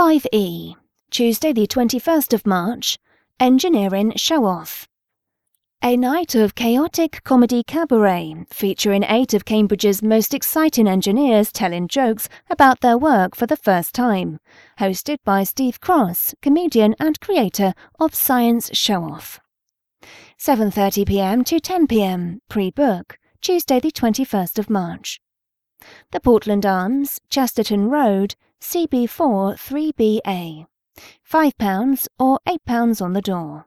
5E, Tuesday, the 21st of March, Engineering Show Off. A night of chaotic comedy cabaret featuring eight of Cambridge's most exciting engineers telling jokes about their work for the first time, hosted by Steve Cross, comedian and creator of Science Show Off. 7:30 p.m. to 10 p.m. pre-book, Tuesday the 21st of March. The Portland Arms, Chesterton Road, CB4 3BA. £5 or £8 on the door.